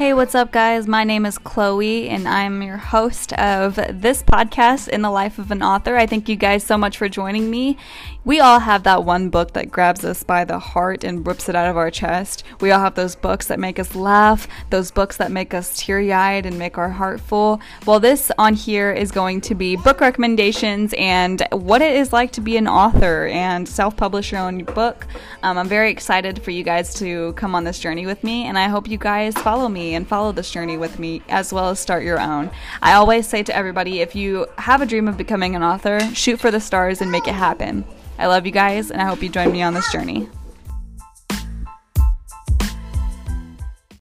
Hey, what's up, guys? My name is Chloe, and I'm your host of this podcast, In the Life of an Author. I thank you guys so much for joining me. We all have that one book that grabs us by the heart and rips it out of our chest. We all have those books that make us laugh, those books that make us teary eyed and make our heart full. Well, this on here is going to be book recommendations and what it is like to be an author and self publish your own book. Um, I'm very excited for you guys to come on this journey with me, and I hope you guys follow me and follow this journey with me as well as start your own. I always say to everybody if you have a dream of becoming an author, shoot for the stars and make it happen. I love you guys, and I hope you join me on this journey.